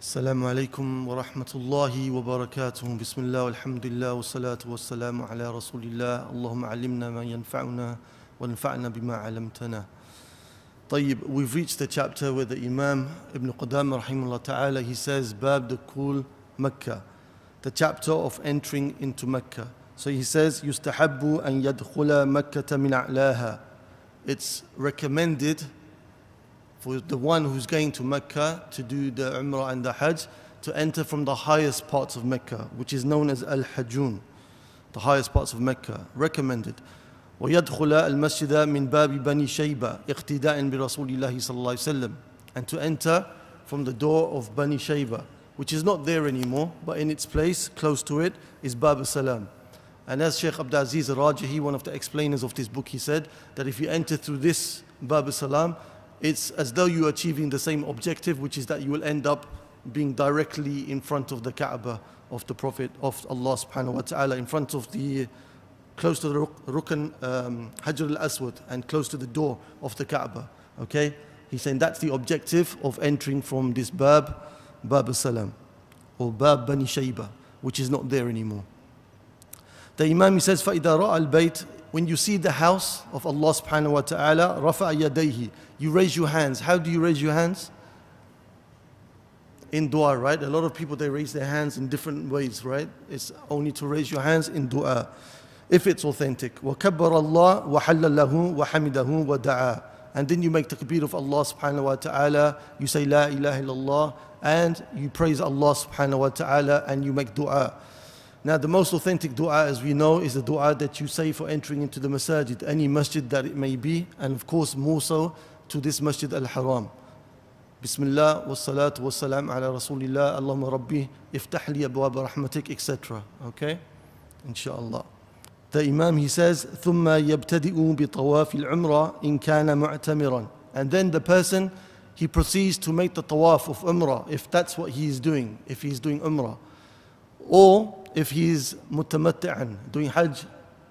السلام عليكم ورحمة الله وبركاته بسم الله والحمد لله والصلاة والسلام على رسول الله اللهم علمنا ما ينفعنا وانفعنا بما علمتنا طيب we've reached the chapter where the Imam Ibn Qudam rahimahullah ta'ala he says Bab Dukhul Mecca the chapter of entering into Mecca so he says يستحب أن يدخل مكة من أعلاها it's recommended for the one who's going to Mecca to do the Umrah and the Hajj to enter from the highest parts of Mecca, which is known as Al Hajjun, the highest parts of Mecca, recommended. ويدخل المسجد من باب بني شيبة اقتداء برسول الله صلى الله عليه وسلم and to enter from the door of Bani Shayba which is not there anymore but in its place close to it is Bab Salam and as Sheikh Abdul Aziz Rajihi one of the explainers of this book he said that if you enter through this Bab Salam it's as though you're achieving the same objective, which is that you will end up being directly in front of the Kaaba of the Prophet of Allah subhanahu wa ta'ala, in front of the close to the Rukn um, Hajar al Aswad and close to the door of the Kaaba. Okay? He's saying that's the objective of entering from this Bab, Bab al Salam, or Bab Bani Shayba, which is not there anymore. The Imam he says, فَإِذَا رَأَى الْبَيْتِ When you see the house of Allah subhanahu wa ta'ala, رَفَعَ يَدَيْهِ You raise your hands. How do you raise your hands? In dua, right? A lot of people, they raise their hands in different ways, right? It's only to raise your hands in dua. If it's authentic. وَكَبَّرَ اللَّهُ وَحَلَّ لَهُ وَحَمِدَهُ وَدَعَى And then you make takbir of Allah subhanahu wa ta'ala. You say, La ilaha illallah. And you praise Allah subhanahu wa ta'ala and you make dua. Now, the most authentic dua, as we know, is the dua that you say for entering into the masajid, any masjid that it may be, and of course, more so to this masjid al haram. Bismillah, wassalatu wassalam ala rasulillah, Allahumma rabbi, iftah li abwab rahmatik, etc. Okay? Inshallah. The Imam he says, ثم يبتدئ بطواف العمرة إن كان معتمرا. And then the person he proceeds to make the tawaf of umrah if that's what he is doing, if he's doing umrah. Or if he's mutamatti'an, doing hajj,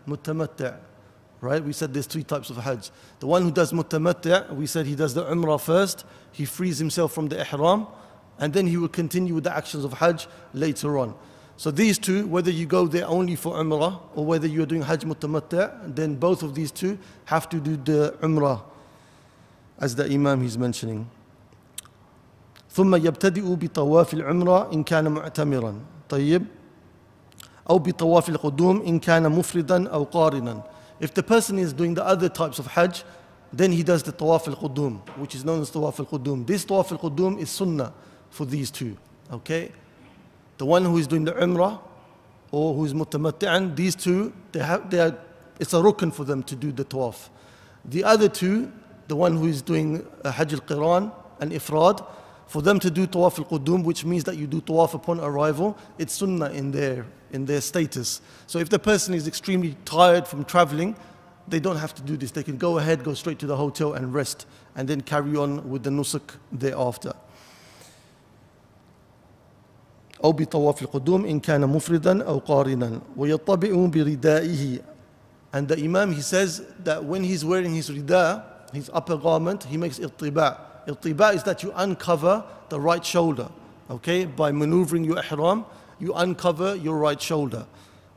mutamatti', right? We said there's three types of hajj. The one who does mutamatti', we said he does the umrah first, he frees himself from the ihram, and then he will continue with the actions of hajj later on. So these two, whether you go there only for umrah or whether you're doing hajj mutamatti', then both of these two have to do the umrah, as the imam is mentioning. ثم يبتدئ بطواف العمرة إن كان معتمرا طيب أو بطواف القدوم إن كان مفردا أو قارنا If the person is doing the other types of Hajj, then he does the Tawaf al-Qudum, which is known as Tawaf al-Qudum. This Tawaf al-Qudum is Sunnah for these two. Okay? The one who is doing the Umrah or who is mutamatti'an, these two, they have, they are, it's a rukn for them to do the Tawaf. The other two, the one who is doing Hajj al-Qiran and Ifrad, for them to do Tawaf al-Qudum, which means that you do Tawaf upon arrival, it's Sunnah in their in their status. So if the person is extremely tired from traveling, they don't have to do this. They can go ahead, go straight to the hotel and rest, and then carry on with the nusuk thereafter. أو بطواف القدوم إن كان مفردا أو قارنا ويطبع بردائه and the Imam he says that when he's wearing his rida his upper garment he makes idtiba idtiba is that you uncover the right shoulder okay by maneuvering your ihram you uncover your right shoulder.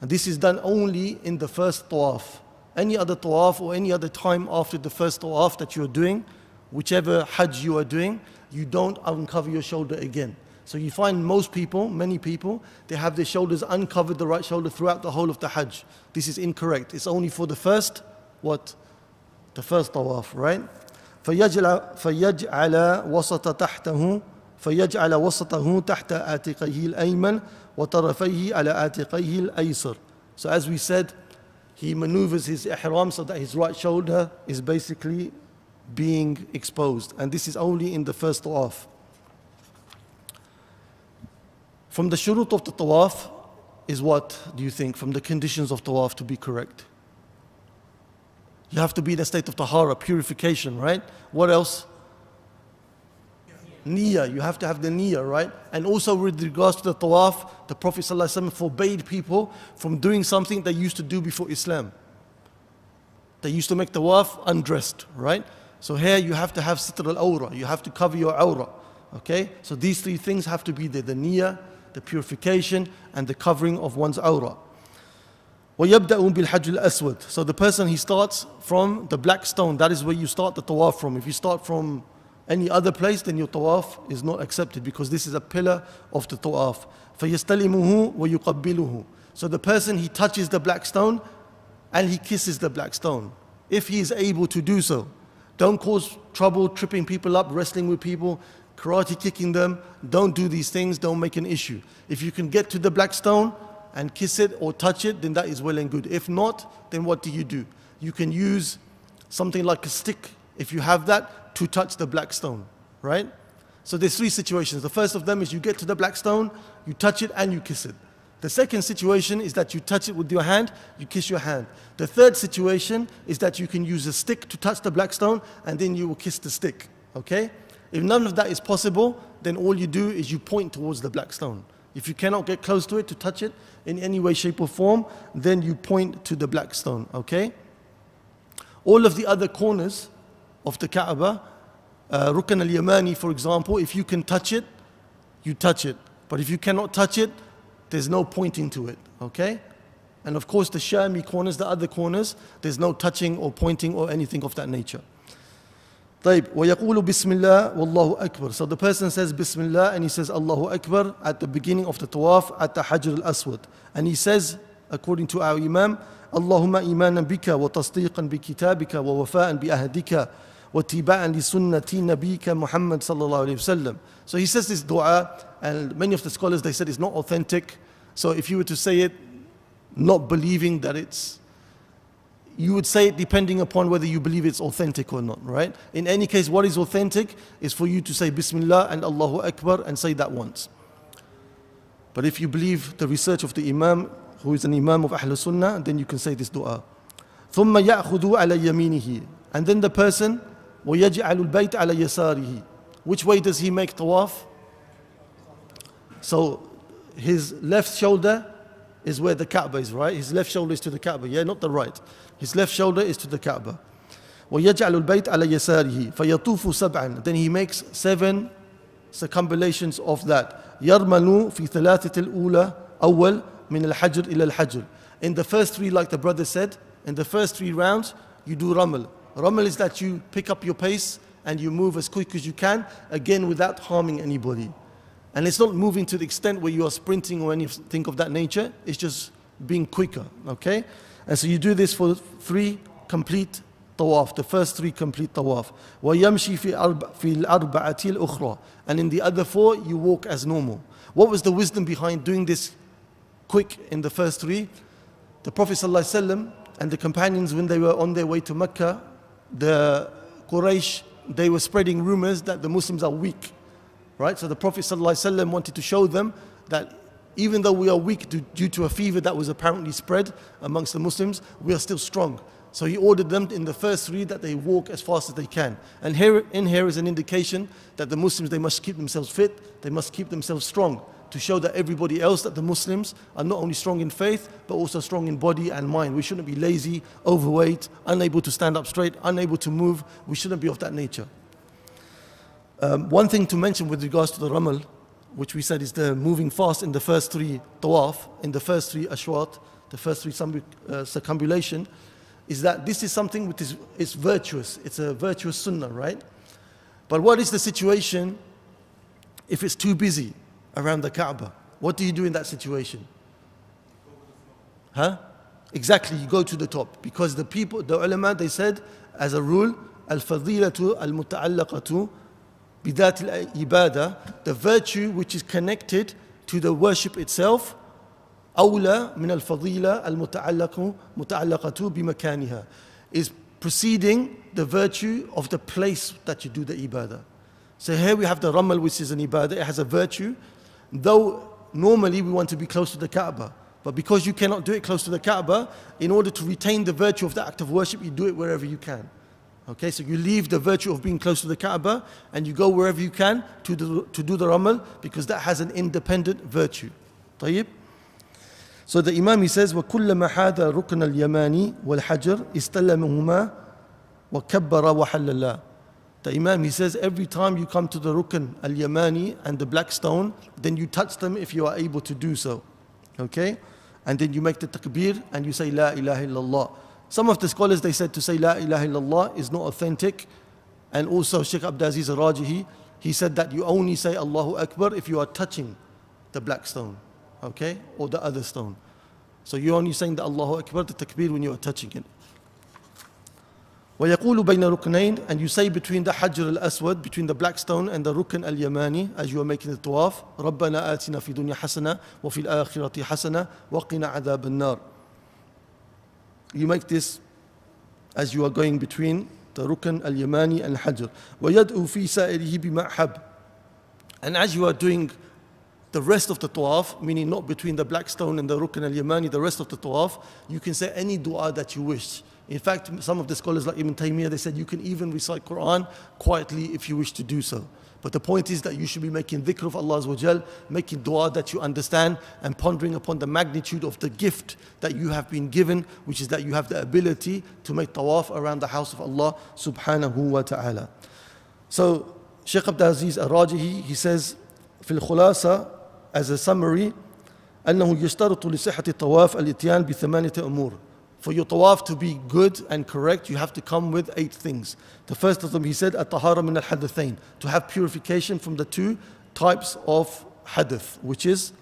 And this is done only in the first tawaf. Any other tawaf or any other time after the first tawaf that you're doing, whichever hajj you are doing, you don't uncover your shoulder again. So you find most people, many people, they have their shoulders uncovered, the right shoulder throughout the whole of the hajj. This is incorrect. It's only for the first, what? The first tawaf, right? فيجعل, فيجعل وسط تحته فيجعل وسطه تحت آتقيه الأيمن وطرفيه على آتقيه الأيسر. So as we said, he maneuvers his ihram so that his right shoulder is basically being exposed. And this is only in the first tawaf. From the shurut of the tawaf is what do you think? From the conditions of tawaf to be correct? You have to be in a state of tahara, purification, right? What else? Niyyah, you have to have the niyyah, right? And also with regards to the tawaf, the Prophet ﷺ forbade people from doing something they used to do before Islam. They used to make tawaf undressed, right? So here you have to have sitr al-awra, you have to cover your awra, Okay? So these three things have to be there the niyyah, the purification, and the covering of one's aura. وَيَبْدَأُ بِالْحَجِّ الْأَسْوَدِ So the person, he starts from the black stone. That is where you start the tawaf from. If you start from any other place, then your tawaf is not accepted because this is a pillar of the tawaf. فَيَسْتَلِمُهُ وَيُقَبِّلُهُ So the person, he touches the black stone and he kisses the black stone. If he is able to do so. Don't cause trouble tripping people up, wrestling with people, karate kicking them. Don't do these things, don't make an issue. If you can get to the black stone and kiss it or touch it, then that is well and good. If not, then what do you do? You can use something like a stick, if you have that, to touch the black stone, right? So there's three situations. The first of them is you get to the black stone, you touch it, and you kiss it. The second situation is that you touch it with your hand, you kiss your hand. The third situation is that you can use a stick to touch the black stone, and then you will kiss the stick, okay? If none of that is possible, then all you do is you point towards the black stone. If you cannot get close to it to touch it in any way, shape, or form, then you point to the black stone, okay? All of the other corners of the Kaaba, uh, Rukn al Yamani, for example, if you can touch it, you touch it. But if you cannot touch it, there's no pointing to it, okay? And of course, the Shami corners, the other corners, there's no touching or pointing or anything of that nature. طيب ويقول بسم الله والله أكبر so the person says Bismillah and he says Allahu Akbar at the beginning of the tawaf at the Hajr al-Aswad and he says according to our Imam اللهم إيمانا بك وتصديقا بكتابك ووفاء بأهدك واتباعا لسنة نبيك محمد صلى الله عليه وسلم so he says this dua and many of the scholars they said it's not authentic so if you were to say it not believing that it's you would say it depending upon whether you believe it's authentic or not, right? In any case, what is authentic is for you to say Bismillah and Allahu Akbar and say that once. But if you believe the research of the Imam, who is an Imam of Ahl Sunnah, then you can say this dua. ثم يأخذ على يمينه And then the person ويجعل البيت على يساره Which way does he make tawaf? So his left shoulder is where the Kaaba is, right? His left shoulder is to the Kaaba, yeah, not the right. His left shoulder is to the Kaaba. ويجعل البيت على يساره فيطوف سبعا then he makes seven circumambulations of that يرمل في ثلاثة الأولى أول من الحجر إلى الحجر in the first three like the brother said in the first three rounds you do ramal ramal is that you pick up your pace and you move as quick as you can again without harming anybody and it's not moving to the extent where you are sprinting or anything of that nature it's just being quicker okay and so you do this for three complete tawaf, the first three complete tawaf. وَيَمْشِي فِي, أربع في الْأَرْبَعَةِ الْأُخْرَى And in the other four, you walk as normal. What was the wisdom behind doing this quick in the first three? The Prophet ﷺ and the companions, when they were on their way to Mecca, the Quraysh, they were spreading rumors that the Muslims are weak. Right? So the Prophet ﷺ wanted to show them that even though we are weak due to a fever that was apparently spread amongst the Muslims, we are still strong. So he ordered them in the first three that they walk as fast as they can. And here in here is an indication that the Muslims they must keep themselves fit, they must keep themselves strong to show that everybody else that the Muslims are not only strong in faith but also strong in body and mind. We shouldn't be lazy, overweight, unable to stand up straight, unable to move. We shouldn't be of that nature. Um, one thing to mention with regards to the ramal which we said is the moving fast in the first three tawaf, in the first three ashwat, the first three uh, circumambulation, is that this is something which is it's virtuous. It's a virtuous sunnah, right? But what is the situation if it's too busy around the Kaaba. What do you do in that situation? Huh? Exactly, you go to the top. Because the people, the ulama, they said, as a rule, al-fadilatu al-muta'allaqatu bidat al-ibadah, the virtue which is connected to the worship itself, awla min al-fadila al-muta'allaqatu bimakaniha, is preceding the virtue of the place that you do the ibadah. So here we have the ramal, which is an ibadah, it has a virtue, though normally we want to be close to the Kaaba. But because you cannot do it close to the Kaaba, in order to retain the virtue of the act of worship, you do it wherever you can. Okay, so you leave the virtue of being close to the Kaaba and you go wherever you can to do, to do the Ramal because that has an independent virtue. طيب? So the Imam he says وكلما حاد ركن اليماني والحجر استلمهما وكبر وحل الله. the Imam, he says, every time you come to the Rukn al-Yamani and the black stone, then you touch them if you are able to do so. Okay? And then you make the takbir and you say, La ilaha illallah. Some of the scholars, they said to say La ilaha illallah is not authentic. And also Sheikh Abdulaziz Rajihi, he said that you only say Allahu Akbar if you are touching the black stone. Okay? Or the other stone. So you're only saying the Allahu Akbar, the takbir when you are touching it. ويقول بين ركنين and you say between the Hajr al-Aswad between the black stone and the Rukn al-Yamani as you are making the tawaf ربنا آتنا في دنيا حسنة وفي الآخرة حسنة وقنا عذاب النار You make this as you are going between the Rukn al-Yamani and Hajr ويدعو في سائره بما حب And as you are doing the rest of the tawaf, meaning not between the black stone and the Rukn al-Yamani, the rest of the tawaf, you can say any dua that you wish. In fact, some of the scholars like Ibn Taymiyyah, they said you can even recite Quran quietly if you wish to do so. But the point is that you should be making dhikr of Allah Azawajal, making dua that you understand and pondering upon the magnitude of the gift that you have been given, which is that you have the ability to make tawaf around the house of Allah subhanahu wa ta'ala. So Shaykh Abdul Aziz Ar-Rajihi, he says, في الخلاصة as a summary أنه يشترط لصحة الطواف الاتيان بثمانية أمور for your tawaf to be good and correct, you have to come with eight things. The first of them, he said, at-tahara min al-hadathain, to have purification from the two types of hadith, which is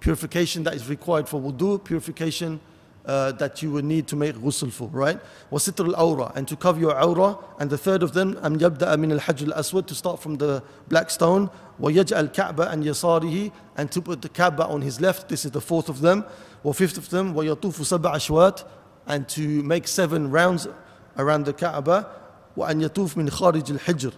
purification that is required for wudu, purification uh, that you would need to make ghusl for, right? وستر الأورى, and to cover your aura. And the third of them, أن يبدأ من الحجر الأسود, to start from the black stone. ويجعل الكعبة عن يساره, and to put the Kaaba on his left. This is the fourth of them. وفifth of them, ويطوف سبع أشواط, and to make seven rounds around the Kaaba. وأن يطوف من خارج الحجر.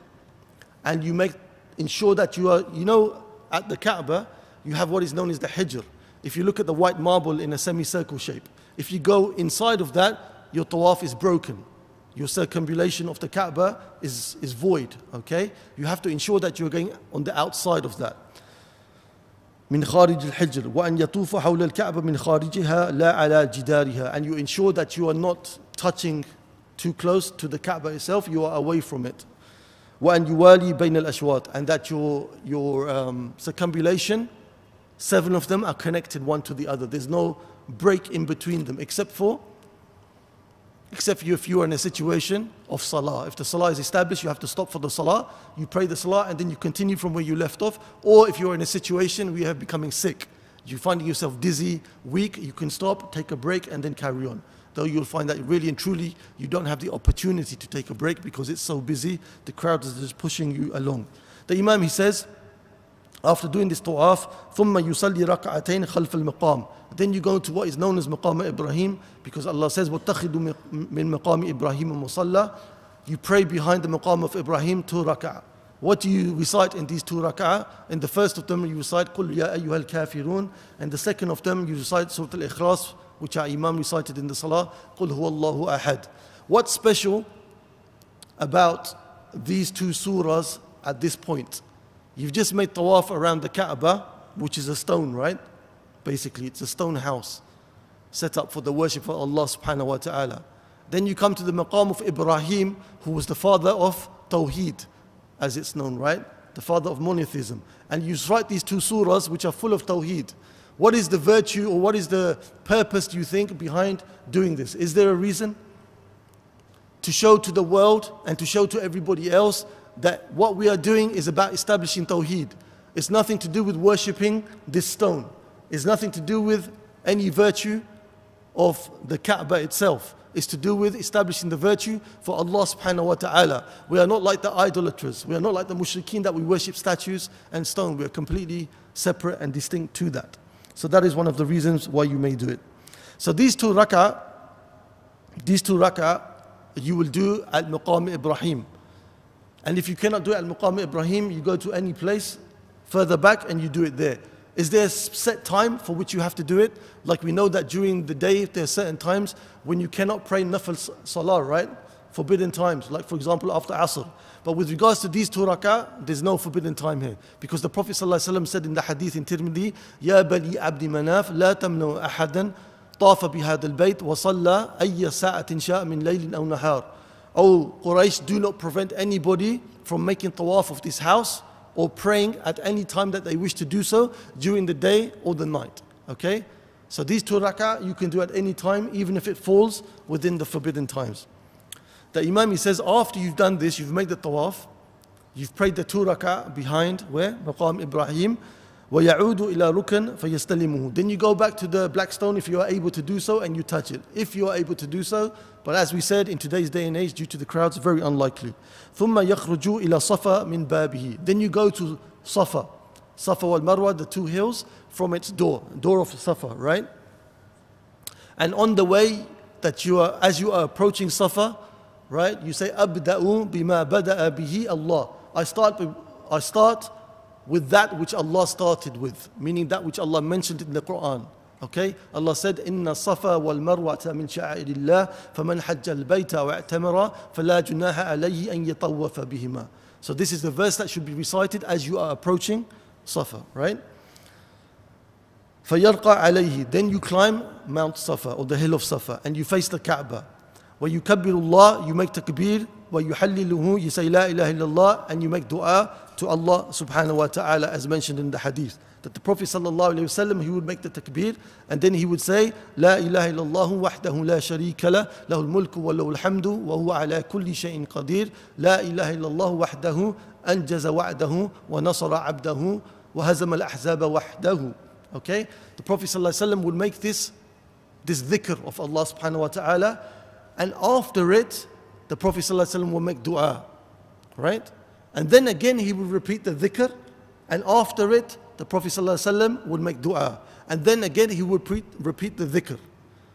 And you make, ensure that you are, you know, at the Kaaba, you have what is known as the Hijr. If you look at the white marble in a semicircle shape, if you go inside of that, your tawaf is broken. Your circumambulation of the Kaaba is, is void, okay? You have to ensure that you're going on the outside of that. من خارج الحجر وأن يطوف حول الكعبة من خارجها لا على جدارها and you ensure that you are not touching too close to the Kaaba itself you are away from it وأن يوالي بين الأشواط and that your, your um, circumambulation seven of them are connected one to the other there's no break in between them except for except if you are in a situation of salah. If the salah is established, you have to stop for the salah, you pray the salah, and then you continue from where you left off. Or if you're in a situation where you have becoming sick, you're finding yourself dizzy, weak, you can stop, take a break, and then carry on. Though you'll find that really and truly you don't have the opportunity to take a break because it's so busy, the crowd is just pushing you along. The Imam he says, after doing this tawaf, ثم يصلي ركعتين خلف المقام. Then you go to what is known as مقام Ibrahim because Allah says واتخذوا من مقام إبراهيم مصلى. You pray behind the maqam of Ibrahim two rak'ah. What do you recite in these two rak'ah? In the first of them you recite قل يا أيها الكافرون and the second of them you recite Surah Al-Ikhlas which our Imam recited in the Salah قل هو الله أحد. What's special about these two surahs at this point? You've just made tawaf around the Kaaba, which is a stone, right? Basically, it's a stone house set up for the worship of Allah subhanahu wa ta'ala. Then you come to the maqam of Ibrahim, who was the father of Tawheed, as it's known, right? The father of monotheism. And you write these two surahs which are full of Tawheed. What is the virtue or what is the purpose, do you think, behind doing this? Is there a reason? To show to the world and to show to everybody else that what we are doing is about establishing Tawheed. It's nothing to do with worshipping this stone. It's nothing to do with any virtue of the Kaaba itself. It's to do with establishing the virtue for Allah subhanahu wa ta'ala. We are not like the idolaters. We are not like the mushrikeen that we worship statues and stone. We are completely separate and distinct to that. So that is one of the reasons why you may do it. So these two rak'ah, these two rak'ah, you will do at Maqam Ibrahim. And if you cannot do it at Maqam Ibrahim, you go to any place further back and you do it there. Is there a set time for which you have to do it? Like we know that during the day, there are certain times when you cannot pray nafil salah, right? Forbidden times, like for example after Asr. But with regards to these two rak'ah, there's no forbidden time here. Because the Prophet ﷺ said in the hadith in Tirmidhi, Ya bani abdi manaf, la tamnu ahadan, al-bayt wa salla ayya ساعة شاء min ليل أو نهار Oh, Quraysh, do not prevent anybody from making tawaf of this house or praying at any time that they wish to do so during the day or the night. Okay? So these two rak'ah you can do at any time, even if it falls within the forbidden times. The Imam he says, after you've done this, you've made the tawaf, you've prayed the two rak'ah behind where? Maqam Ibrahim. وَيَعُودُ إِلَى رُكَنْ فَيَسْتَلِمُهُ Then you go back to the black stone if you are able to do so and you touch it. If you are able to do so, but as we said, in today's day and age, due to the crowds, very unlikely. ثُمَّ يَخْرُجُ إِلَى صَفَى مِنْ بَابِهِ Then you go to Safa. Safa wal Marwa, the two hills, from its door, door of Safa, right? And on the way that you are, as you are approaching Safa, right, you say, أَبْدَأُ بِمَا بَدَأَ بِهِ Allah. I start, I start with that which Allah started with, meaning that which Allah mentioned in the Quran. Okay? Allah said, إن الصفا والمروة من شعائر الله فمن حج البيت واعتمر فلا جناح عليه أن يطوف بهما. So this is the verse that should be recited as you are approaching Safa, right? فيرقى عليه Then you climb Mount Safa or the hill of Safa and you face the Kaaba. ويكبر الله you make takbir ويحلله you say لا إله إلا الله and you make dua to Allah subhanahu wa ta'ala as mentioned in the hadith. That the Prophet sallallahu alayhi wasallam he would make the takbir and then he would say, La ilaha illallah wahdahu la sharika la, lahul mulku wa lahul hamdu wa huwa ala kulli shayin qadir, La ilaha illallah wahdahu anjaza wa'dahu wa nasara abdahu wa hazama al-ahzaba wahdahu. Okay? The Prophet sallallahu alayhi wasallam would make this, this dhikr of Allah subhanahu wa ta'ala and after it, the Prophet sallallahu alayhi wasallam would make dua. Right? and then again he would repeat the dhikr and after it the Prophet ﷺ would make dua. And then again he would pre- repeat the dhikr.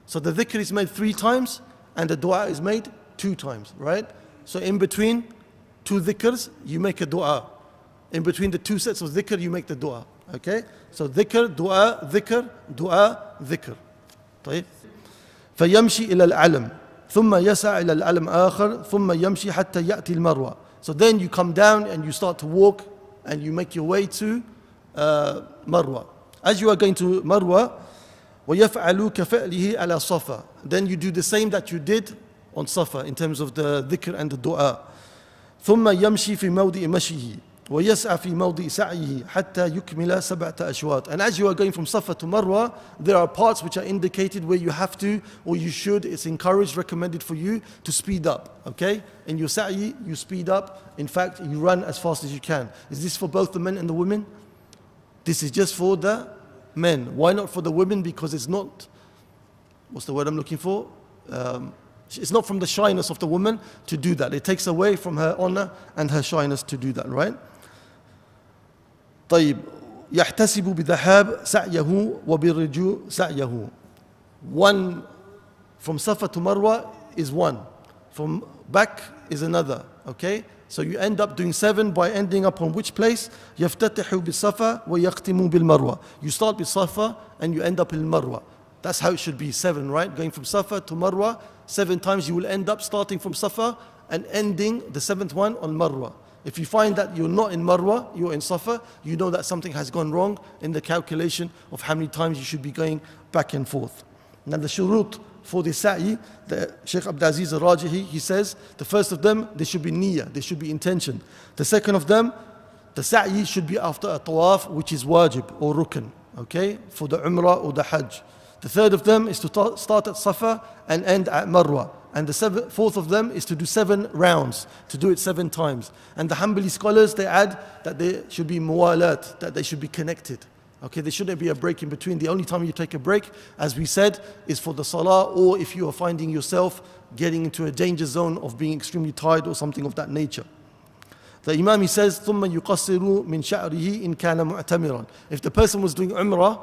So the dhikr is made three times and the dua is made two times, right? So in between two dhikrs, you make a dua. In between the two sets of dhikr, you make the dua. Okay? So dhikr, dua, dhikr, dua, dhikr. طيب فيمشي إلى العلم ثم يسعى إلى العلم آخر ثم يمشي حتى يأتي المروة So then you come down and you start to walk and you make your way to uh, Marwa. As you are going to Marwa, وَيَفْعَلُوا كَفَعْلِهِ عَلَى صَفَى Then you do the same that you did on Safa in terms of the dhikr and the dua. ثم يمشي في موضع مشيه ويسعى في موضع سعيه حتى يكمل سبعة أشواط. And as you are going from Safa to Marwa, there are parts which are indicated where you have to or you should, it's encouraged, recommended for you to speed up. Okay? In your sa'i, you speed up. In fact, you run as fast as you can. Is this for both the men and the women? This is just for the men. Why not for the women? Because it's not, what's the word I'm looking for? Um, it's not from the shyness of the woman to do that. It takes away from her honor and her shyness to do that, right? طيب يحتسب بذهاب سعيه وبالرجوع سعيه one from Safa to Marwa is one from back is another okay so you end up doing seven by ending up on which place يفتتح بالصفا ويختم بالمروة you start with Safa and you end up in Marwa that's how it should be seven right going from Safa to Marwa seven times you will end up starting from Safa and ending the seventh one on Marwa if you find that you're not in Marwa, you're in Safa, you know that something has gone wrong in the calculation of how many times you should be going back and forth. Now the shurut for the sa'i, the Sheikh Abdulaziz al-Rajihi, he says, the first of them, there should be niyyah, there should be intention. The second of them, the sa'i should be after a tawaf, which is wajib or rukn, okay, for the umrah or the hajj. The third of them is to start at Safa and end at Marwa. And the seven, fourth of them is to do seven rounds, to do it seven times. And the Hanbali scholars, they add that there should be muwalat, that they should be connected. Okay, there shouldn't be a break in between. The only time you take a break, as we said, is for the salah or if you are finding yourself getting into a danger zone of being extremely tired or something of that nature. The Imam he says, ثُمَّ يُقَصِّرُ مِنْ شَعْرِهِ إِنْ كَانَ مُعْتَمِرًا If the person was doing umrah,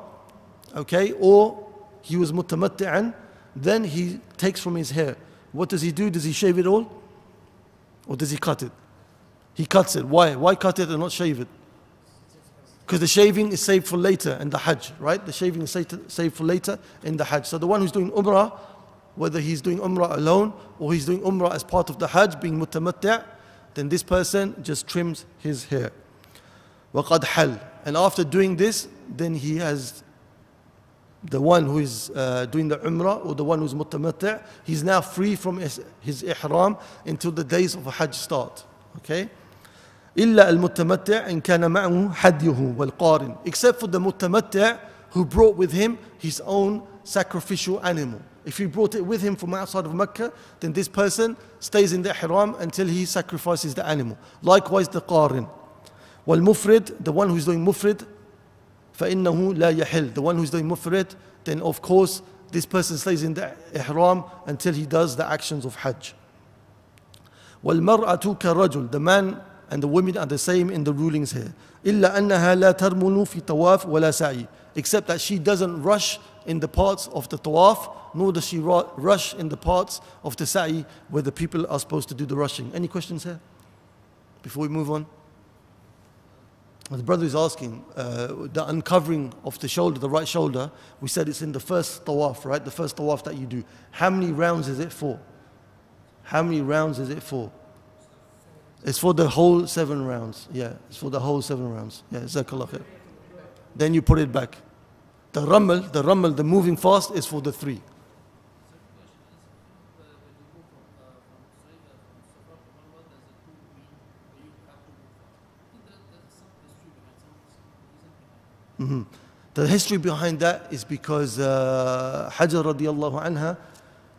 okay, or he was mutamatti'an, then he takes from his hair. What does he do? Does he shave it all? Or does he cut it? He cuts it. Why? Why cut it and not shave it? Because the shaving is saved for later in the Hajj, right? The shaving is saved for later in the Hajj. So the one who's doing Umrah, whether he's doing Umrah alone or he's doing Umrah as part of the Hajj, being mutamatти', then this person just trims his hair. وَقَدْ حَلْ And after doing this, then he has the one who is uh, doing the Umrah or the one who's mutamattu', he's now free from his, his ihram until the days of Hajj start. Okay? إلا المتمتع إن كان معه حديه والقارن except for the mutamattu' who brought with him his own sacrificial animal. If he brought it with him from outside of Mecca, then this person stays in the ihram until he sacrifices the animal. Likewise the qarin. والمفرد, the one who's doing mufrid, فإنه لا يحل. The one who's doing mufrid, then of course this person stays in the ihram until he does the actions of hajj. والمرأة كالرجل. The man and the women are the same in the rulings here. إلا أنها لا ترمل في طواف ولا سعي. Except that she doesn't rush in the parts of the tawaf, nor does she ru- rush in the parts of the sa'i where the people are supposed to do the rushing. Any questions here? Before we move on? The brother is asking, uh, the uncovering of the shoulder, the right shoulder, we said it's in the first tawaf, right? The first tawaf that you do. How many rounds is it for? How many rounds is it for? It's for the whole seven rounds. Yeah, it's for the whole seven rounds. Yeah, Zakallah khair. Then you put it back. The ramal, the ramal, the moving fast is for the three. hmm The history behind that is because uh, Hajar radiallahu anha,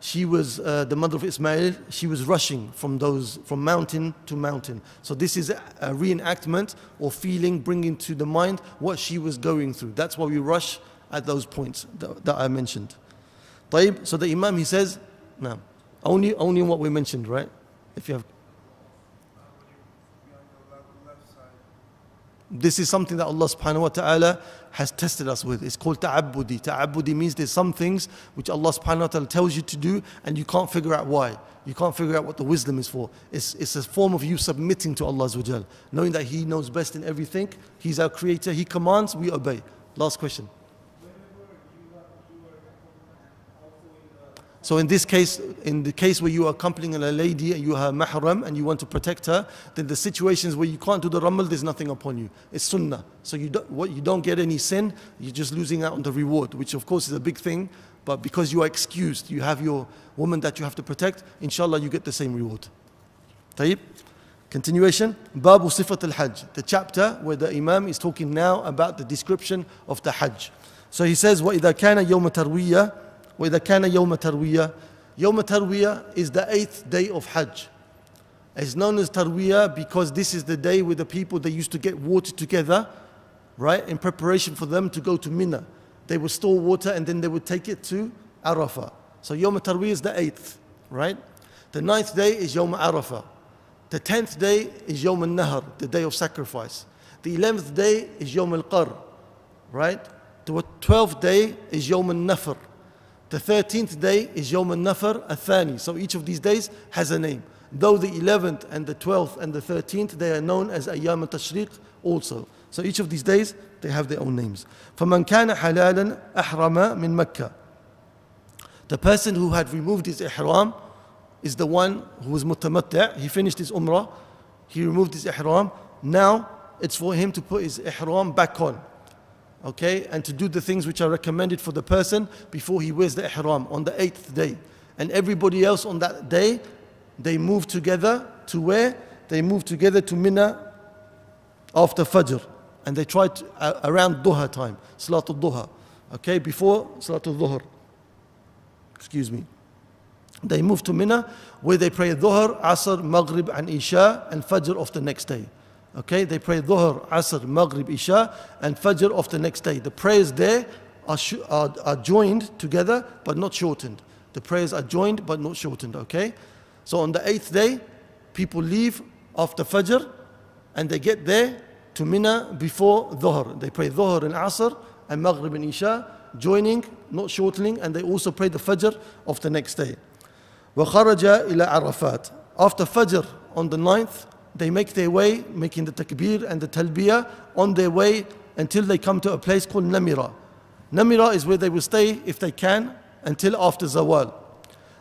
she was uh, the mother of Ismail, she was rushing from those from mountain to mountain. So this is a, a reenactment or feeling, bringing to the mind what she was going through. That's why we rush at those points that, that I mentioned. طيب, so the Imam he says, no, only only what we mentioned, right? If you have This is something that Allah subhanahu wa ta'ala has tested us with. It's called ta'abbudi. Ta'abbudi means there's some things which Allah subhanahu wa ta'ala tells you to do and you can't figure out why. You can't figure out what the wisdom is for. It's, it's a form of you submitting to Allah knowing that He knows best in everything. He's our creator. He commands, we obey. Last question. So in this case, in the case where you are accompanying a lady and you are mahram and you want to protect her, then the situations where you can't do the ramal, there's nothing upon you. It's sunnah. So you don't, what, you don't get any sin, you're just losing out on the reward, which of course is a big thing. But because you are excused, you have your woman that you have to protect, inshallah you get the same reward. طيب. Continuation. Babu Sifat al Hajj. The chapter where the Imam is talking now about the description of the Hajj. So he says, وَإِذَا كَانَ يَوْمَ تَرْوِيَّةٍ وإذا كان يوم تروية يوم تروية is the eighth day of Hajj. It's known as Tarwiyah because this is the day where the people they used to get water together, right, in preparation for them to go to Mina. They would store water and then they would take it to Arafah. So Yom Tarwiyah is the eighth, right? The ninth day is Yom Arafah. The tenth day is Yom Al Nahar, the day of sacrifice. The eleventh day is Yom Al Qar, right? The twelfth day is Yom Al Nafr. The 13th day is Yom al-Nafar al-Thani. So each of these days has a name. Though the 11th and the 12th and the 13th, they are known as Ayyam al-Tashriq also. So each of these days, they have their own names. فَمَنْ كَانَ حَلَالًا أَحْرَمَ مِنْ مَكَّةِ The person who had removed his ihram is the one who was mutamattu'. He finished his umrah. He removed his ihram. Now, it's for him to put his ihram back on okay, and to do the things which are recommended for the person before he wears the ihram on the eighth day. And everybody else on that day, they move together to where? They move together to Mina after Fajr. And they try to, uh, around Duha time, Salatul Duha, okay, before Salatul Dhuhr. Excuse me. They move to Mina where they pray Dhuhr, Asr, Maghrib, and Isha, and Fajr of the next day. Okay, they pray Dhuhr, Asr, Maghrib, Isha, and Fajr of the next day. The prayers there are, are, are joined together but not shortened. The prayers are joined but not shortened, okay? So on the eighth day, people leave after Fajr and they get there to Mina before Dhuhr. They pray Dhuhr and Asr and Maghrib and Isha, joining, not shortening, and they also pray the Fajr of the next day. وخرج إلى عرفات. After Fajr on the ninth, they make their way, making the takbir and the talbiyah on their way until they come to a place called Namira. Namira is where they will stay if they can until after Zawal.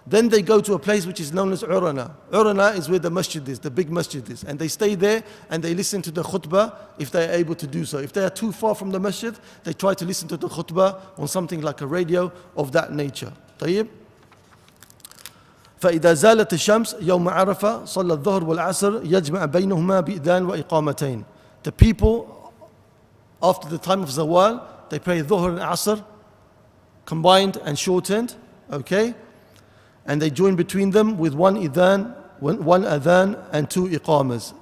Then they go to a place which is known as Urana. Urana is where the masjid is, the big masjid is. And they stay there and they listen to the khutbah if they are able to do so. If they are too far from the masjid, they try to listen to the khutbah on something like a radio of that nature. طيب فإذا زالت الشمس يوم عرفة صلى الظهر والعصر يجمع بينهما بإذان وإقامتين. The people after the time of Zawal, they pray Dhuhr and Asr combined and shortened, okay? And they join between them with one idhan, one, one adhan and two iqamas.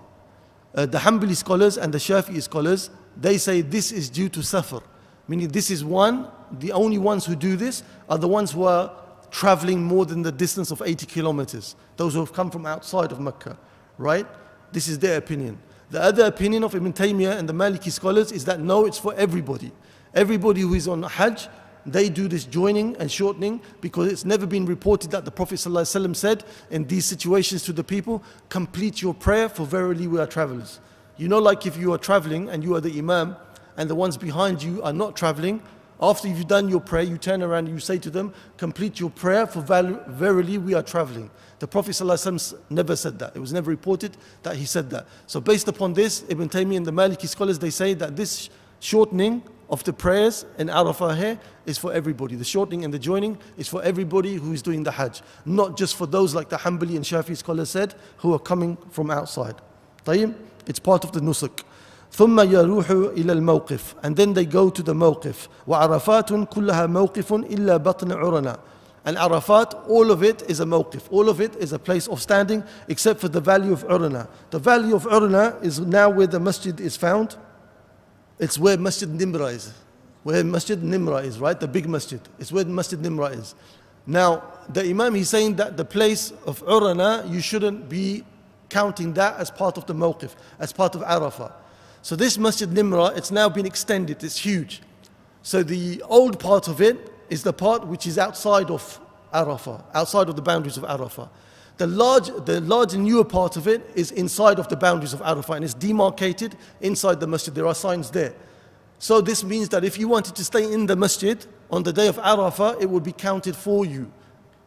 Uh, the Hanbali scholars and the Shafi'i scholars, they say this is due to safar. Meaning this is one, the only ones who do this are the ones who are traveling more than the distance of 80 kilometers. Those who have come from outside of Mecca, right? This is their opinion. The other opinion of Ibn Taymiyyah and the Maliki scholars is that no, it's for everybody. Everybody who is on Hajj, they do this joining and shortening because it's never been reported that the Prophet ﷺ said in these situations to the people, complete your prayer for verily we are travelers. You know, like if you are traveling and you are the Imam and the ones behind you are not traveling, after you've done your prayer, you turn around and you say to them, complete your prayer for verily we are traveling. The Prophet ﷺ never said that. It was never reported that he said that. So based upon this, Ibn Taymiyyah and the Maliki scholars, they say that this shortening of the prayers in Arafah here is for everybody. The shortening and the joining is for everybody who is doing the Hajj, not just for those like the Hanbali and Shafi scholars said who are coming from outside. It's part of the nusuk. ثم يروح إلى الموقف and then they go to the موقف وعرفات كلها موقف إلا بطن عرنا and Arafat, all of it is a mawqif. All of it is a place of standing except for the valley of Urana. The valley of Urana is now where the masjid is found. It's where Masjid Nimra is. Where Masjid Nimra is, right? The big masjid. It's where Masjid Nimra is. Now, the Imam, he's saying that the place of Urana, you shouldn't be counting that as part of the mawqif, as part of Arafah. So this Masjid Nimra, it's now been extended, it's huge. So the old part of it is the part which is outside of Arafah, outside of the boundaries of Arafah. The large, the large newer part of it is inside of the boundaries of Arafah and it's demarcated inside the masjid. There are signs there. So this means that if you wanted to stay in the masjid on the day of Arafah, it would be counted for you.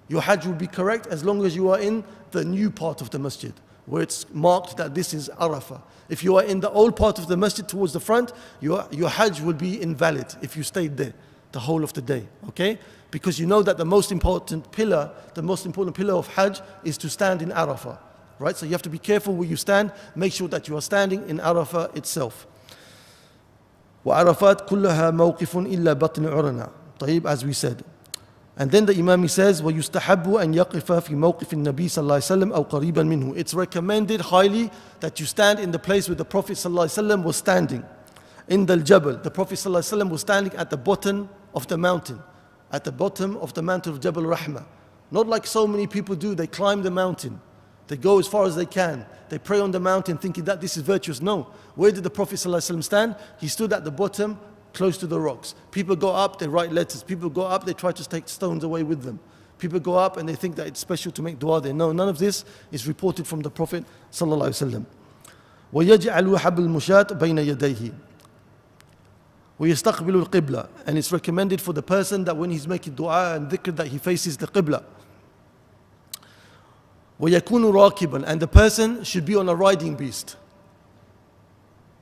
Your hajj will be correct as long as you are in the new part of the masjid, where it's marked that this is Arafah. If you are in the old part of the masjid towards the front, your, your hajj will be invalid if you stayed there the whole of the day. Okay? Because you know that the most important pillar, the most important pillar of Hajj is to stand in Arafah. Right? So you have to be careful where you stand. Make sure that you are standing in Arafah itself. وعرفات كلها موقف إلا بطن عرنا طيب as we said and then the Imam says ويستحب أن يقف في موقف النبي صلى الله عليه وسلم أو قريبا منه It's recommended highly that you stand in the place where the Prophet صلى الله عليه وسلم was standing in the Jabal. The Prophet ﷺ was standing at the bottom of the mountain, at the bottom of the mountain of Jabal Rahmah. Not like so many people do, they climb the mountain. They go as far as they can. They pray on the mountain thinking that this is virtuous. No. Where did the Prophet ﷺ stand? He stood at the bottom, close to the rocks. People go up, they write letters. People go up, they try to take stones away with them. People go up and they think that it's special to make dua there. No, none of this is reported from the Prophet ﷺ. ويجعل حبل المشاة بين يديه ويستقبل القبلة and it's recommended for the person that when he's making dua and dhikr that he faces the qibla ويكون راكبا and the person should be on a riding beast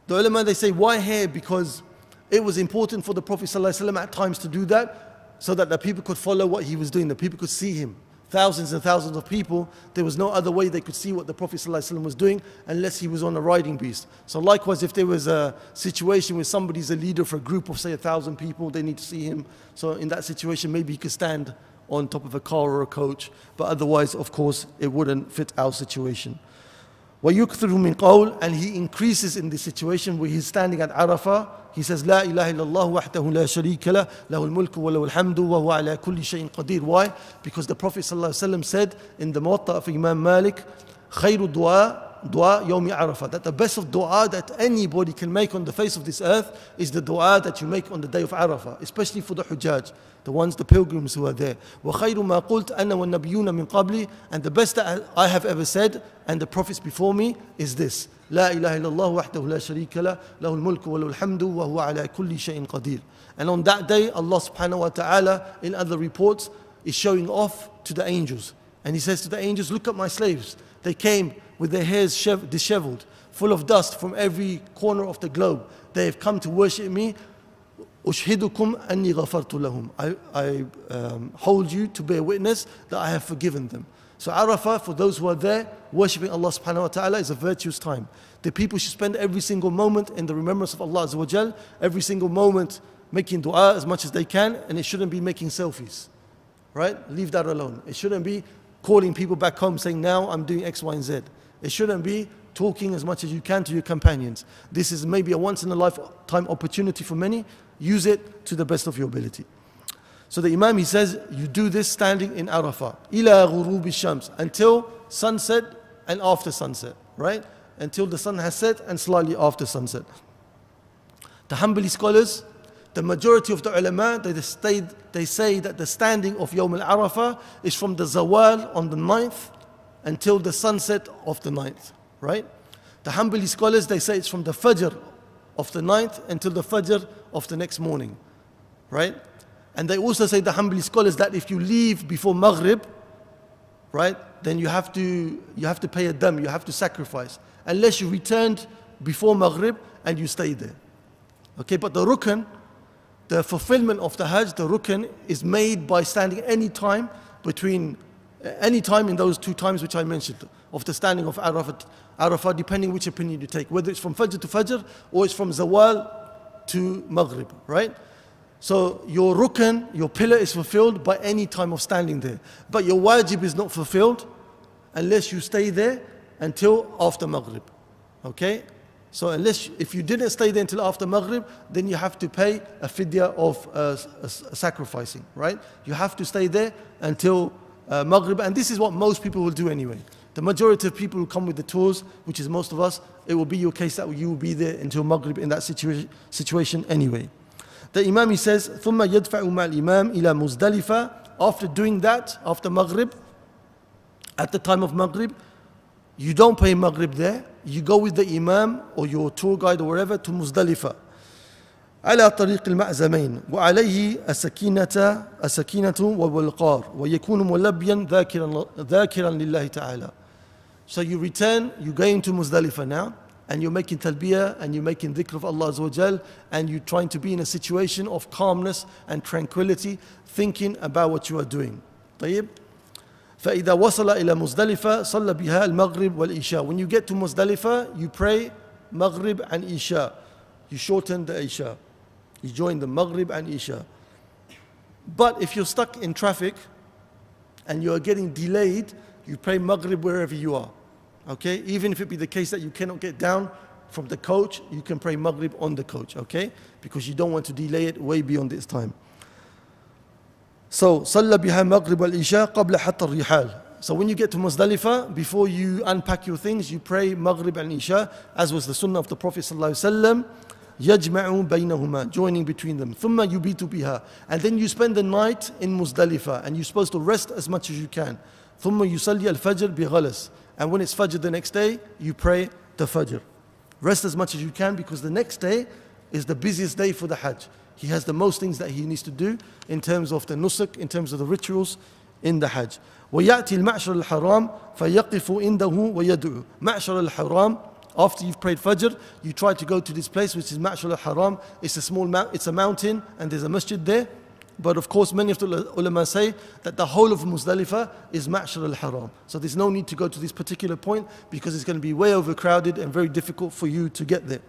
the ulama they say why here because it was important for the Prophet ﷺ at times to do that so that the people could follow what he was doing the people could see him thousands and thousands of people, there was no other way they could see what the Prophet ﷺ was doing unless he was on a riding beast. So likewise, if there was a situation where somebody's a leader for a group of say a thousand people, they need to see him. So in that situation, maybe he could stand on top of a car or a coach. But otherwise, of course, it wouldn't fit our situation. وَيُكْثِرُ مِنْ قَوْلٍ And he increases in the situation where he's standing at Arafah. He says, لا إله إلا الله وحده لا شريك له له الملك وله الحمد وهو على كل شيء قدير. Why? Because the Prophet ﷺ said in the Muwatta of Imam Malik, خير الدعاء dua yomi Arafah, that the best of dua that anybody can make on the face of this earth is the dua that you make on the day of Arafah, especially for the Hujjaj, the ones, the pilgrims who are there. وَخَيْرُ مَا قُلْتْ wa nabiyuna min qabli. And the best that I have ever said and the prophets before me is this. La ilaha illallah الله وحده لا شريك له له الملك وله wa وهو على كل شيء And on that day, Allah subhanahu wa ta'ala, in other reports, is showing off to the angels. And he says to the angels, Look at my slaves. They came with their hairs disheveled, full of dust from every corner of the globe. They have come to worship me. أشهدكم أني غفرت لهم. I, I um, hold you to bear witness that I have forgiven them. So Arafah, for those who are there, worshipping Allah subhanahu wa ta'ala is a virtuous time. The people should spend every single moment in the remembrance of Allah Azza wa every single moment making dua as much as they can, and it shouldn't be making selfies. Right? Leave that alone. It shouldn't be calling people back home saying, now I'm doing X, Y, and Z. It shouldn't be talking as much as you can to your companions. This is maybe a once in a lifetime opportunity for many. Use it to the best of your ability. So the Imam he says, you do this standing in Arafah, ila ghurubi shams, until sunset and after sunset, right? Until the sun has set and slightly after sunset. The Hanbali scholars, the majority of the ulama, they, stayed, they say that the standing of Yawm al-Arafah is from the zawal on the ninth until the sunset of the ninth, right? The Hanbali scholars, they say it's from the Fajr of the ninth until the Fajr of the next morning, right? And they also say, the Hanbali scholars, that if you leave before Maghrib, right, then you have to, you have to pay a dam, you have to sacrifice. Unless you returned before Maghrib and you stay there. Okay, but the Rukn, the fulfillment of the Hajj, the Rukn, is made by standing any time between, any time in those two times which I mentioned, of the standing of Arafat, Arafah, depending which opinion you take, whether it's from Fajr to Fajr or it's from Zawal to Maghrib, right? So your rukn, your pillar is fulfilled by any time of standing there. But your wajib is not fulfilled unless you stay there until after Maghrib. Okay? So unless if you didn't stay there until after Maghrib, then you have to pay a fidya of uh, sacrificing, right? You have to stay there until uh, Maghrib, and this is what most people will do anyway. The majority of people who come with the tours, which is most of us, it will be your case that you will be there until Maghrib in that situa situation anyway. The Imam he says, ثم يدفع مع الإمام إلى مزدلفة. After doing that, after Maghrib, at the time of Maghrib, you don't pay Maghrib there. You go with the Imam or your tour guide or wherever to Muzdalifah. على طريق المأزمين وعليه السكينة السكينة والوقار ويكون ملبيا ذاكرا ذاكرا لله تعالى. So you return, you go into Muzdalifah now and you're making talbiyah and you're making dhikr of Allah Azza and you're trying to be in a situation of calmness and tranquility, thinking about what you are doing. طيب فإذا وصل إلى مزدلفة صلى بها المغرب والإشاء When you get to Muzdalifah, you pray Maghrib and Isha. You shorten the Isha. You join the Maghrib and Isha. But if you're stuck in traffic and you are getting delayed, you pray Maghrib wherever you are. Okay? Even if it be the case that you cannot get down from the coach, you can pray Maghrib on the coach, okay? Because you don't want to delay it way beyond its time. So, صلى بها مغرب والإشاء قبل حتى الرحال. So when you get to Muzdalifah, before you unpack your things, you pray Maghrib and Isha, as was the sunnah of the Prophet ﷺ, يجمع بينهما, joining between them. ثم يبيت بها. And then you spend the night in Muzdalifah, and you're supposed to rest as much as you can. ثم يصلي الفجر بغلس. And when it's Fajr the next day, you pray the Fajr. Rest as much as you can because the next day is the busiest day for the Hajj. He has the most things that he needs to do in terms of the nusuk, in terms of the rituals in the Hajj. ويأتي المعشر الحرام فيقف عنده ويدعو معشر الحرام after you've prayed Fajr, you try to go to this place which is Ma'shar al-Haram. It's a small mount, it's a mountain and there's a masjid there. But of course, many of the ulama say that the whole of Muzdalifah is Ma'shar al-Haram. So there's no need to go to this particular point because it's going to be way overcrowded and very difficult for you to get there.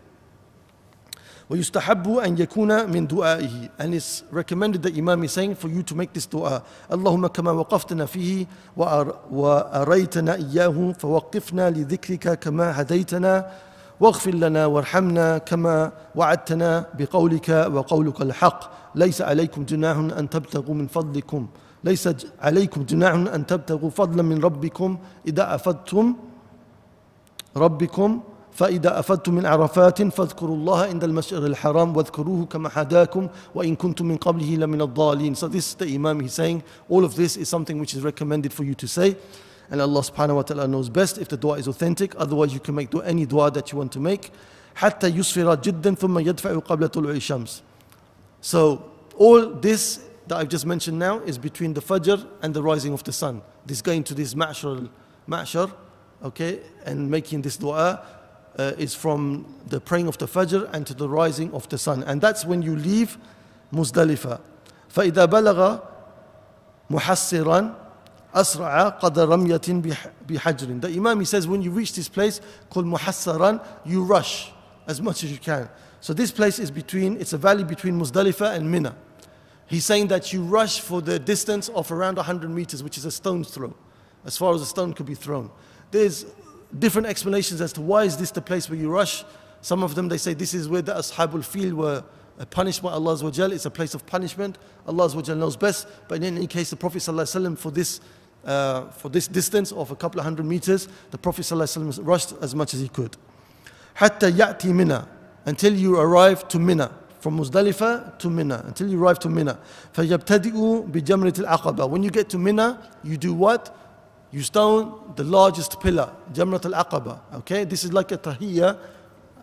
ويستحب أن يكون من دعائه. And it's recommended that Imam is saying for you to make this dua. اللهم كما وقفتنا فيه وأريتنا إياه فوقفنا لذكرك كما هديتنا واغفر لنا وارحمنا كما وعدتنا بقولك وقولك الحق ليس عليكم جناح أن تبتغوا من فضلكم ليس عليكم جناح أن تبتغوا فضلا من ربكم إذا أفدتم ربكم فإذا أفدتم من عرفات فاذكروا الله عند المشعر الحرام واذكروه كما حداكم وإن كنتم من قبله لمن الضالين So this is the Imam he's saying all of this is something which is recommended for you to say and Allah subhanahu wa ta'ala knows best if the dua is authentic otherwise you can make any dua that you want to make حتى يسفر جدا ثم يدفع قبل طلوع الشمس So all this that I've just mentioned now is between the Fajr and the rising of the sun. this going to this ma'shar, ma'shar okay, and making this dua uh, is from the praying of the Fajr and to the rising of the sun. And that's when you leave Muzdalifah. فإذا بلغ محسرا أسرع قدر رمية بحجر. The Imam he says when you reach this place called Muhassaran, you rush as much as you can. So this place is between, it's a valley between Muzdalifah and Mina. He's saying that you rush for the distance of around 100 meters, which is a stone's throw, as far as a stone could be thrown. There's different explanations as to why is this the place where you rush. Some of them, they say this is where the Ashabul Fil were uh, punished by Allah It's a place of punishment. Allah knows best. But in any case, the Prophet ﷺ for this uh, for this distance of a couple of hundred meters, the Prophet ﷺ rushed as much as he could. حتى يأتي منى until you arrive to Mina from Muzdalifah to Mina until you arrive to Mina فيبتدئ بجمرة العقبة when you get to Mina you do what you stone the largest pillar, Jamrat al Aqaba. Okay, this is like a tahiyya,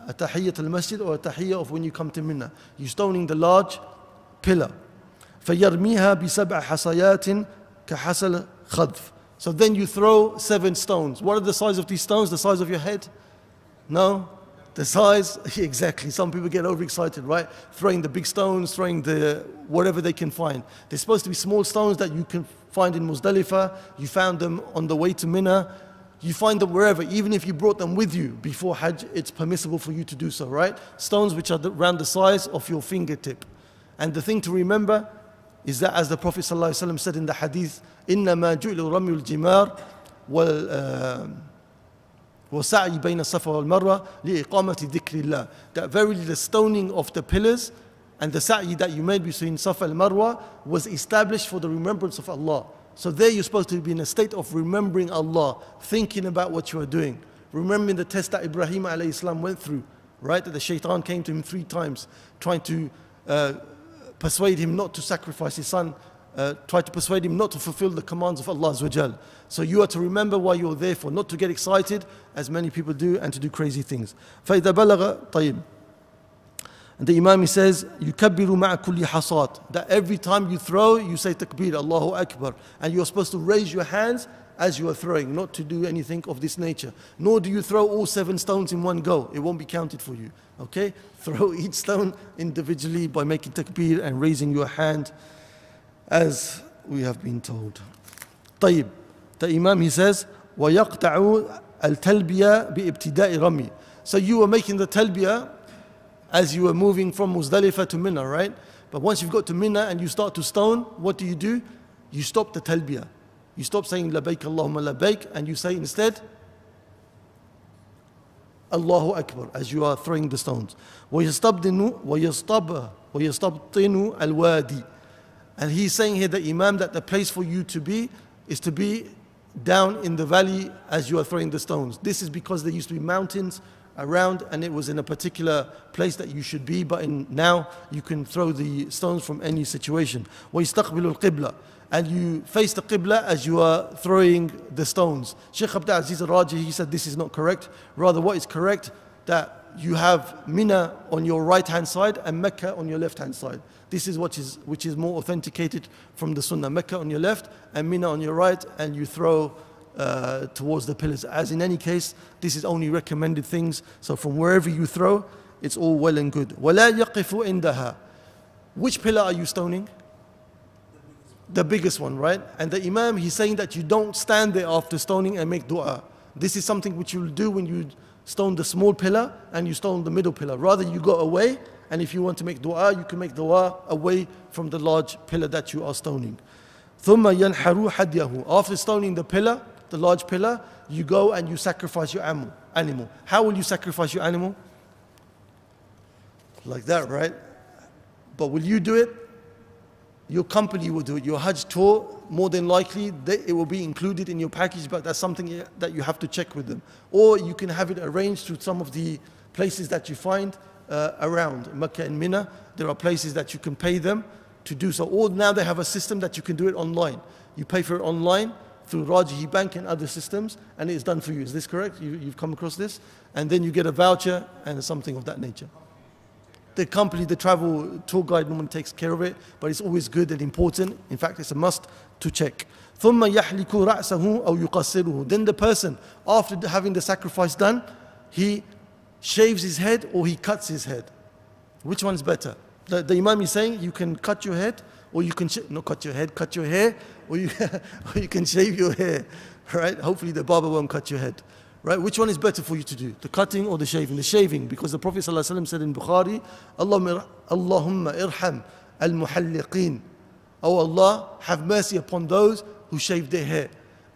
a tahiyyat al masjid or a tahiyya of when you come to Mina. You're stoning the large pillar. فَيَرْمِيهَا بِسَبْعَ حَصَيَاتٍ كَحَصَلْ خَذْفٍ So then you throw seven stones. What are the size of these stones? The size of your head? No? the size, exactly. Some people get overexcited, right? Throwing the big stones, throwing the whatever they can find. They're supposed to be small stones that you can find in Muzdalifah. You found them on the way to Mina. You find them wherever, even if you brought them with you before Hajj, it's permissible for you to do so, right? Stones which are around the size of your fingertip. And the thing to remember is that, as the Prophet ﷺ said in the hadith, إِنَّمَا جُعْلُ رَمْيُ الْجِمَارِ وَال وَسَعْيِ بَيْنَ الصَّفَا وَالْمَرْوَةِ لِإِقَامَةِ ذِكْرِ اللَّهِ That verily the stoning of the pillars and the sa'i that you made between Safa and Marwa was established for the remembrance of Allah. So there you're supposed to be in a state of remembering Allah, thinking about what you are doing, remembering the test that Ibrahim alayhi went through, right? That the shaitan came to him three times, trying to uh, persuade him not to sacrifice his son uh, try to persuade him not to fulfill the commands of Allah Azawajal. So you are to remember why you're there for, not to get excited as many people do and to do crazy things. فإذا بلغ طيب and the Imam he says, يكبر مع كل حصات That every time you throw, you say takbir, Allahu Akbar. And you're supposed to raise your hands as you are throwing, not to do anything of this nature. Nor do you throw all seven stones in one go. It won't be counted for you. Okay? Throw each stone individually by making takbir and raising your hand as we have been told. طيب the Imam he says ويقطع التلبية بابتداء رمي So you were making the talbiyah as you were moving from Muzdalifah to Mina, right? But once you've got to Mina and you start to stone, what do you do? You stop the talbiyah. You stop saying labaik Allahumma labaik and you say instead Allahu Akbar as you are throwing the stones. ويستبطن ويستب ويستبطن الوادي and he's saying here, the Imam, that the place for you to be is to be down in the valley as you are throwing the stones. This is because there used to be mountains around and it was in a particular place that you should be, but in, now you can throw the stones from any situation. and you face the Qibla as you are throwing the stones. Sheikh Abdul Aziz al-Rajihi, he said this is not correct. Rather, what is correct, that you have Mina on your right hand side and Mecca on your left hand side. This is what is which is more authenticated from the Sunnah. Mecca on your left and Mina on your right, and you throw uh, towards the pillars. As in any case, this is only recommended things. So from wherever you throw, it's all well and good. وَلَا يَقِفُ إِنْدَهَا Which pillar are you stoning? The biggest one, right? And the Imam, he's saying that you don't stand there after stoning and make dua. This is something which you'll do when you stone the small pillar and you stone the middle pillar. Rather, you go away, and if you want to make dua, you can make dua away from the large pillar that you are stoning. ثم ينحروا حديه. After stoning the pillar, the large pillar, you go and you sacrifice your animal. How will you sacrifice your animal? Like that, right? But will you do it? Your company will do it. Your Hajj tour, more than likely, they, it will be included in your package, but that's something that you have to check with them. Or you can have it arranged through some of the places that you find uh, around. Mecca and Mina, there are places that you can pay them to do so. Or now they have a system that you can do it online. You pay for it online through Rajihi Bank and other systems, and it is done for you. Is this correct? You, have come across this? And then you get a voucher and something of that nature. The company, the travel tour guide normally takes care of it, but it's always good and important. In fact, it's a must to check. Then the person, after having the sacrifice done, he shaves his head or he cuts his head. Which one's better? The, the Imam is saying you can cut your head or you can, sh- not cut your head, cut your hair, or you, or you can shave your hair, right? Hopefully the barber won't cut your head. Right? Which one is better for you to do? The cutting or the shaving? The shaving, because the Prophet ﷺ said in Bukhari, Allahumma, Allahumma irham al-muhalliqeen. Oh Allah, have mercy upon those who shave their hair.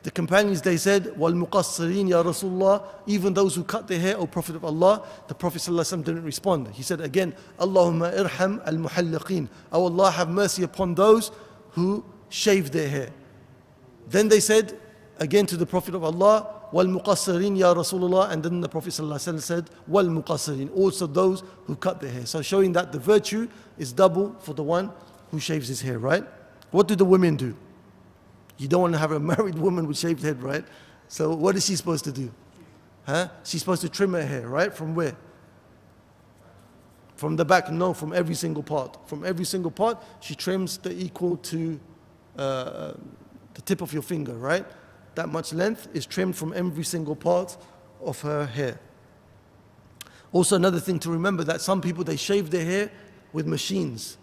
The companions, they said, wal muqassirin ya Rasulullah, even those who cut their hair, O Prophet of Allah, the Prophet ﷺ didn't respond. He said again, Allahumma irham al-muhalliqeen. Oh Allah, have mercy upon those who shave their hair. Then they said again to the Prophet of Allah, وَالْمُقَصِّرِينَ Ya Rasulullah and then the Prophet ﷺ said وَالْمُقَصِّرِينَ also those who cut their hair so showing that the virtue is double for the one who shaves his hair right what do the women do you don't want to have a married woman with shaved head right? So what is she supposed to do? Huh? She's supposed to trim her hair right? From where? From the back? No from every single part. From every single part she trims the equal to uh, the tip of your finger right? That much length is trimmed from every single part of her hair. Also, another thing to remember that some people they shave their hair with machines,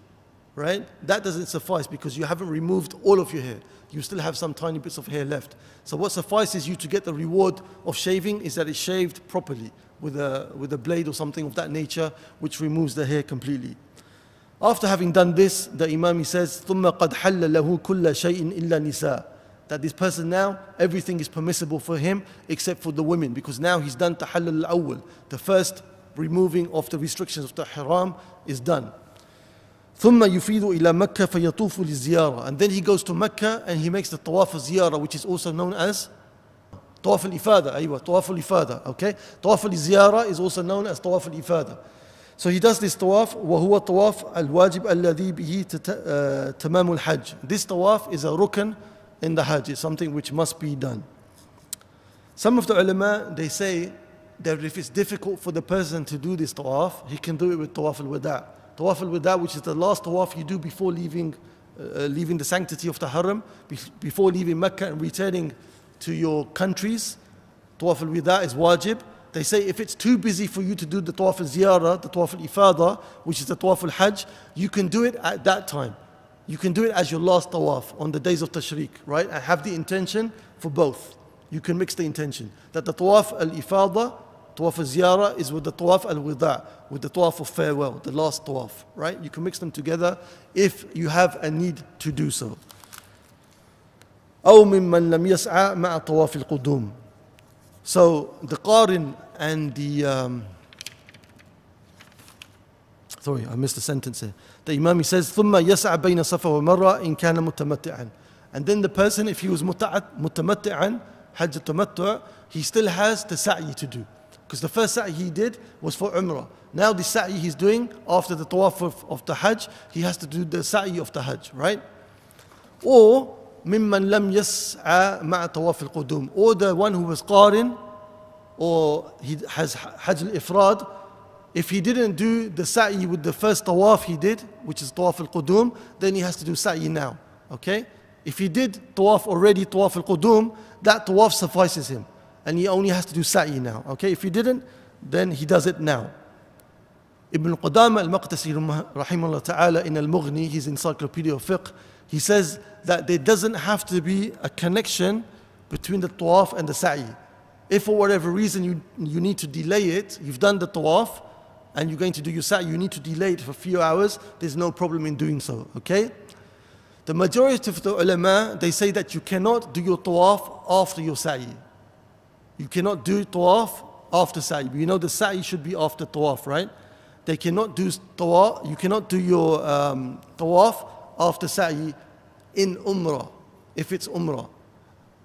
right? That doesn't suffice because you haven't removed all of your hair. You still have some tiny bits of hair left. So, what suffices you to get the reward of shaving is that it's shaved properly with a, with a blade or something of that nature, which removes the hair completely. After having done this, the Imam says, ثم قد حل له كل شيء إلا نساء that this person now, everything is permissible for him except for the women because now he's done tahallul al-awwal. The first removing of the restrictions of the haram is done. ثم يفيد إلى مكة فيطوف للزيارة and then he goes to Mecca and he makes the tawaf al-ziyarah which is also known as طواف الإفادة أيوة طواف الإفادة okay طواف الزيارة is also known as طواف الإفادة so he does this tawaf وهو طواف الواجب الذي به تمام الحج this tawaf is a rukn in the Hajj. It's something which must be done. Some of the ulama, they say that if it's difficult for the person to do this tawaf, he can do it with tawaf al-wada. Tawaf al-wada, which is the last tawaf you do before leaving, uh, leaving the sanctity of the haram, before leaving Mecca and returning to your countries. Tawaf al-wada is wajib. They say if it's too busy for you to do the tawaf al-ziyarah, the tawaf al-ifada, which is the tawaf al-hajj, you can do it at that time. You can do it as your last tawaf on the days of tashriq, right? I have the intention for both. You can mix the intention. That the tawaf al-ifada, tawaf al-ziyara is with the tawaf al-wida, with the tawaf of farewell, the last tawaf, right? You can mix them together if you have a need to do so. أو ممن لم يسعى مع طواف القدوم. So the qarin and the um, sorry, I missed a sentence here. The Imam says, ثم يسعى بين صفا ومروة إن كان متمتعا. And then the person, if he was متمتعا, Hajj tamattu', he still has the sa'i to do. Because the first sa'i he did was for Umrah. Now the sa'i he's doing after the tawaf of, of the Hajj, he has to do the sa'i of the Hajj, right? Or ممن لم يسعى مع طواف القدوم. Or the one who was qarin, or he has Hajj al-Ifrad, if he didn't do the sa'i with the first tawaf he did, which is tawaf al-qudum, then he has to do sa'i now. Okay? If he did tawaf already, tawaf al-qudum, that tawaf suffices him. and he only has to do sa'i now. Okay? If he didn't, then he does it now. Ibn Qudama al-Maqdisi rahimahullah ta'ala in al-Mughni, his encyclopedia of fiqh, he says that there doesn't have to be a connection between the tawaf and the sa'i. If for whatever reason you, you need to delay it, you've done the tawaf, and you're going to do your sa'i, you need to delay it for a few hours, there's no problem in doing so, okay? The majority of the ulama, they say that you cannot do your tawaf after your sa'i. You cannot do tawaf after sa'i. You know the sa'i should be after tawaf, right? They cannot do tawaf, you cannot do your um, tawaf after sa'i in umrah, if it's umrah.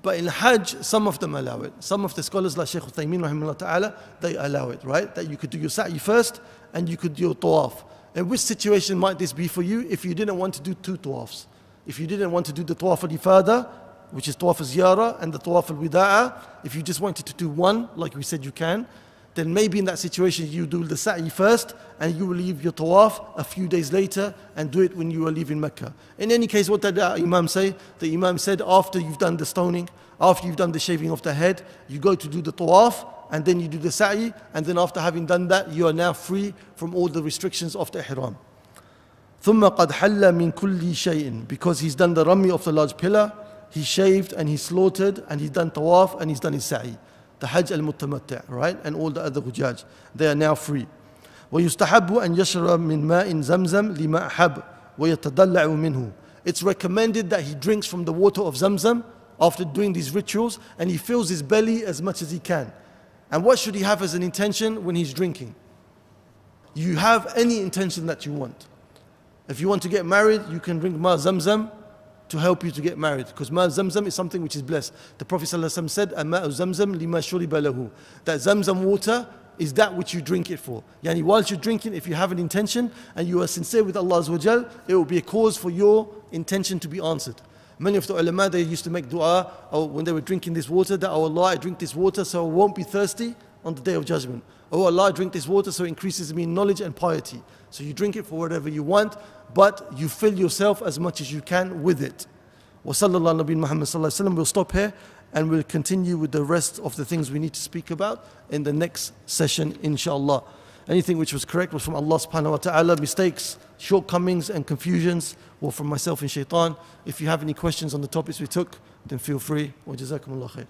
But in Hajj, some of them allow it. Some of the scholars like Shaykh Uthaymeen ta'ala, they allow it, right? That you could do your sa'i first and you could do your tawaf. In which situation might this be for you if you didn't want to do two tawafs? If you didn't want to do the tawaf al-ifada, which is tawaf al-ziyara, and the tawaf al-wida'a, if you just wanted to do one, like we said you can, then maybe in that situation you do the sa'i first and you will leave your tawaf a few days later and do it when you are leaving Mecca. In any case, what did the Imam say? The Imam said after you've done the stoning, after you've done the shaving of the head, you go to do the tawaf and then you do the sa'i and then after having done that, you are now free from all the restrictions of the ihram. ثم قد حل من كل شيء because he's done the rami of the large pillar, he shaved and he slaughtered and he's done tawaf and he's done his sa'i. The hajj al-mutamatta, right? And all the other hujjaj, they are now free. ويستحب أن يشرب من ماء زمزم لما أحب ويتدلع منه. It's recommended that he drinks from the water of Zamzam after doing these rituals and he fills his belly as much as he can. And what should he have as an intention when he's drinking? You have any intention that you want. If you want to get married, you can drink ma zamzam to help you to get married. Because ma zamzam is something which is blessed. The Prophet ﷺ said, zamzam lima. That zamzam water is that which you drink it for. Yani whilst you're drinking, if you have an intention and you are sincere with Allah Azawajal, it will be a cause for your intention to be answered. Many of the ulama, they used to make dua or when they were drinking this water, that, oh Allah, I drink this water so I won't be thirsty on the day of judgment. Oh Allah, I drink this water so it increases me in knowledge and piety. So you drink it for whatever you want, but you fill yourself as much as you can with it. Muhammad sallallahu alaihi We'll stop here and we'll continue with the rest of the things we need to speak about in the next session, inshallah. Anything which was correct was from Allah subhanahu wa ta'ala. Mistakes, shortcomings, and confusions were from myself and shaitan. If you have any questions on the topics we took, then feel free. Wa jazakumullah khair.